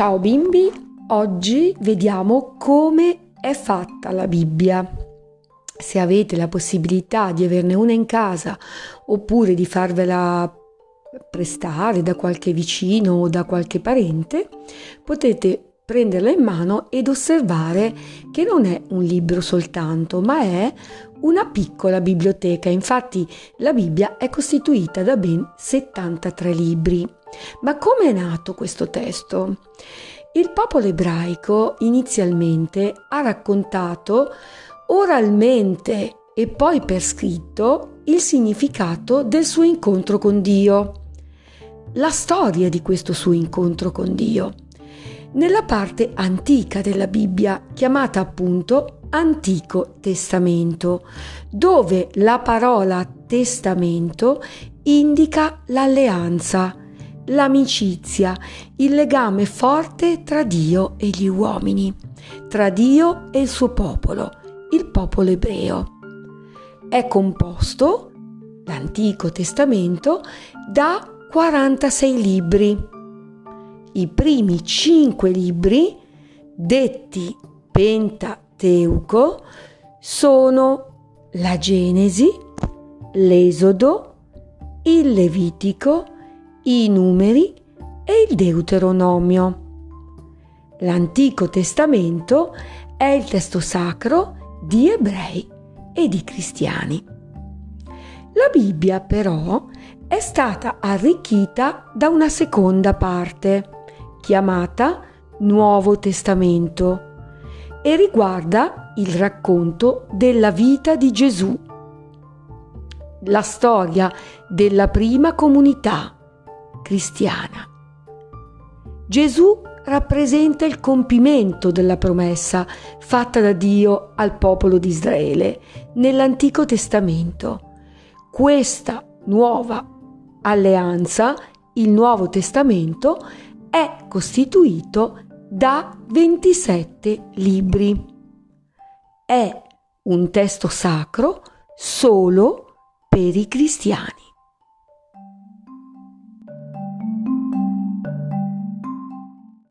Ciao bimbi, oggi vediamo come è fatta la Bibbia. Se avete la possibilità di averne una in casa oppure di farvela prestare da qualche vicino o da qualche parente, potete prenderla in mano ed osservare che non è un libro soltanto, ma è una piccola biblioteca. Infatti la Bibbia è costituita da ben 73 libri. Ma come è nato questo testo? Il popolo ebraico inizialmente ha raccontato oralmente e poi per scritto il significato del suo incontro con Dio, la storia di questo suo incontro con Dio nella parte antica della Bibbia, chiamata appunto Antico Testamento, dove la parola testamento indica l'alleanza, l'amicizia, il legame forte tra Dio e gli uomini, tra Dio e il suo popolo, il popolo ebreo. È composto, l'Antico Testamento, da 46 libri i primi cinque libri, detti Pentateuco, sono la Genesi, l'Esodo, il Levitico, i Numeri e il Deuteronomio. L'Antico Testamento è il testo sacro di ebrei e di cristiani. La Bibbia però è stata arricchita da una seconda parte chiamata Nuovo Testamento e riguarda il racconto della vita di Gesù, la storia della prima comunità cristiana. Gesù rappresenta il compimento della promessa fatta da Dio al popolo di Israele nell'Antico Testamento. Questa nuova alleanza, il Nuovo Testamento, è costituito da 27 libri. È un testo sacro solo per i cristiani.